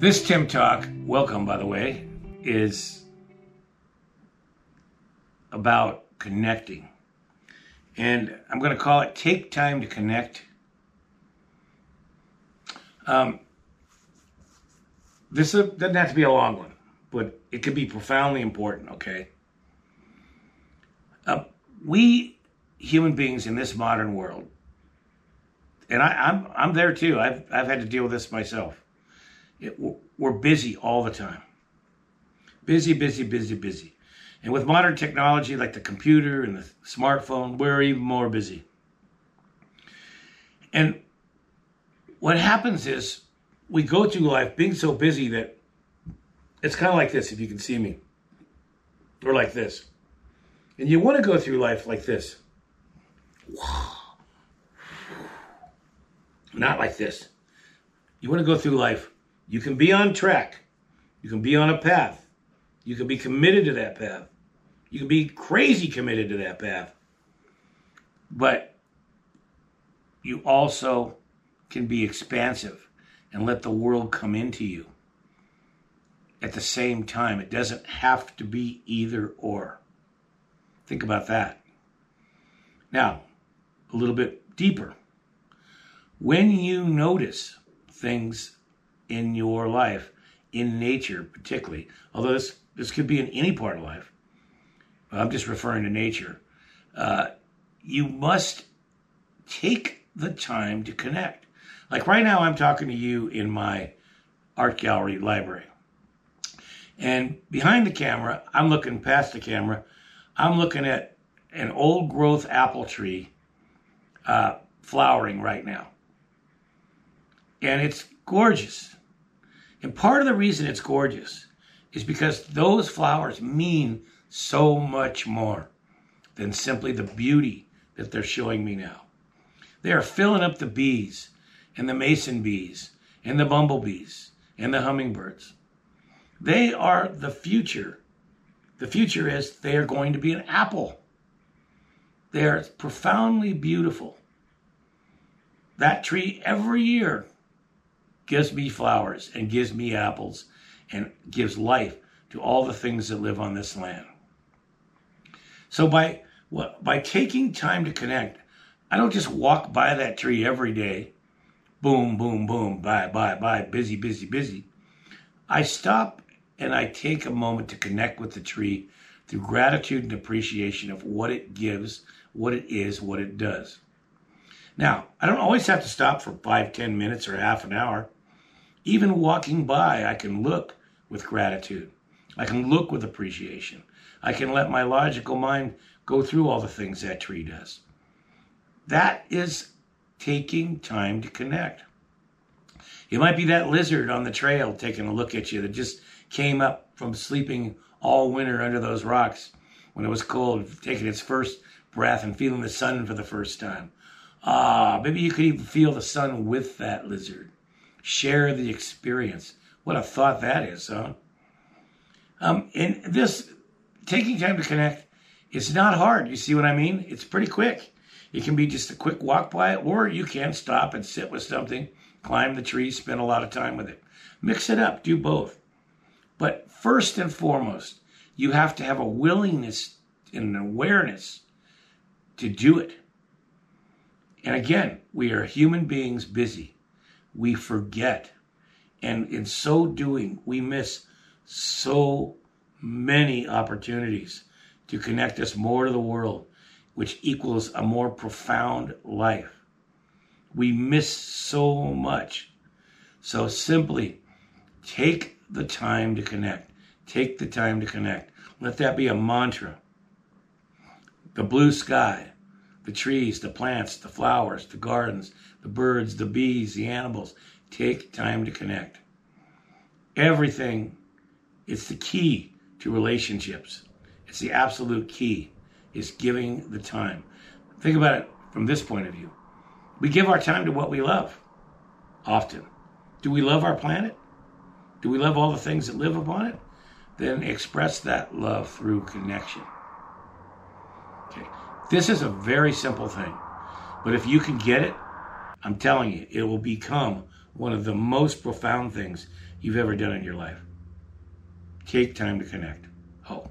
This Tim Talk, welcome by the way, is about connecting. And I'm going to call it Take Time to Connect. Um, this doesn't have to be a long one, but it could be profoundly important, okay? Uh, we human beings in this modern world, and I, I'm, I'm there too, I've, I've had to deal with this myself. It, we're busy all the time. Busy, busy, busy, busy. And with modern technology like the computer and the smartphone, we're even more busy. And what happens is we go through life being so busy that it's kind of like this, if you can see me, or like this. And you want to go through life like this. Not like this. You want to go through life. You can be on track. You can be on a path. You can be committed to that path. You can be crazy committed to that path. But you also can be expansive and let the world come into you at the same time. It doesn't have to be either or. Think about that. Now, a little bit deeper. When you notice things in your life, in nature particularly, although this, this could be in any part of life, I'm just referring to nature, uh, you must take the time to connect. Like right now, I'm talking to you in my art gallery library. And behind the camera, I'm looking past the camera, I'm looking at an old growth apple tree uh, flowering right now. And it's gorgeous. And part of the reason it's gorgeous is because those flowers mean so much more than simply the beauty that they're showing me now. They are filling up the bees and the mason bees and the bumblebees and the hummingbirds. They are the future. The future is they are going to be an apple. They are profoundly beautiful. That tree every year gives me flowers and gives me apples and gives life to all the things that live on this land. So by by taking time to connect, I don't just walk by that tree every day, boom, boom, boom, bye, bye, bye, busy, busy, busy. I stop and I take a moment to connect with the tree through gratitude and appreciation of what it gives, what it is, what it does. Now, I don't always have to stop for five, ten minutes or half an hour. Even walking by, I can look with gratitude. I can look with appreciation. I can let my logical mind go through all the things that tree does. That is taking time to connect. It might be that lizard on the trail taking a look at you that just came up from sleeping all winter under those rocks when it was cold, taking its first breath and feeling the sun for the first time. Ah, maybe you could even feel the sun with that lizard. Share the experience. What a thought that is, huh? Um, and this taking time to connect is not hard. You see what I mean? It's pretty quick. It can be just a quick walk by, or you can stop and sit with something, climb the tree, spend a lot of time with it. Mix it up, do both. But first and foremost, you have to have a willingness and an awareness to do it. And again, we are human beings busy. We forget. And in so doing, we miss so many opportunities to connect us more to the world, which equals a more profound life. We miss so much. So simply take the time to connect. Take the time to connect. Let that be a mantra. The blue sky, the trees, the plants, the flowers, the gardens, the birds, the bees, the animals. Take time to connect. Everything, it's the key to relationships. It's the absolute key is giving the time. Think about it from this point of view. We give our time to what we love often. Do we love our planet? Do we love all the things that live upon it? Then express that love through connection. Okay. This is a very simple thing. But if you can get it, I'm telling you, it will become one of the most profound things you've ever done in your life. Take time to connect. Oh.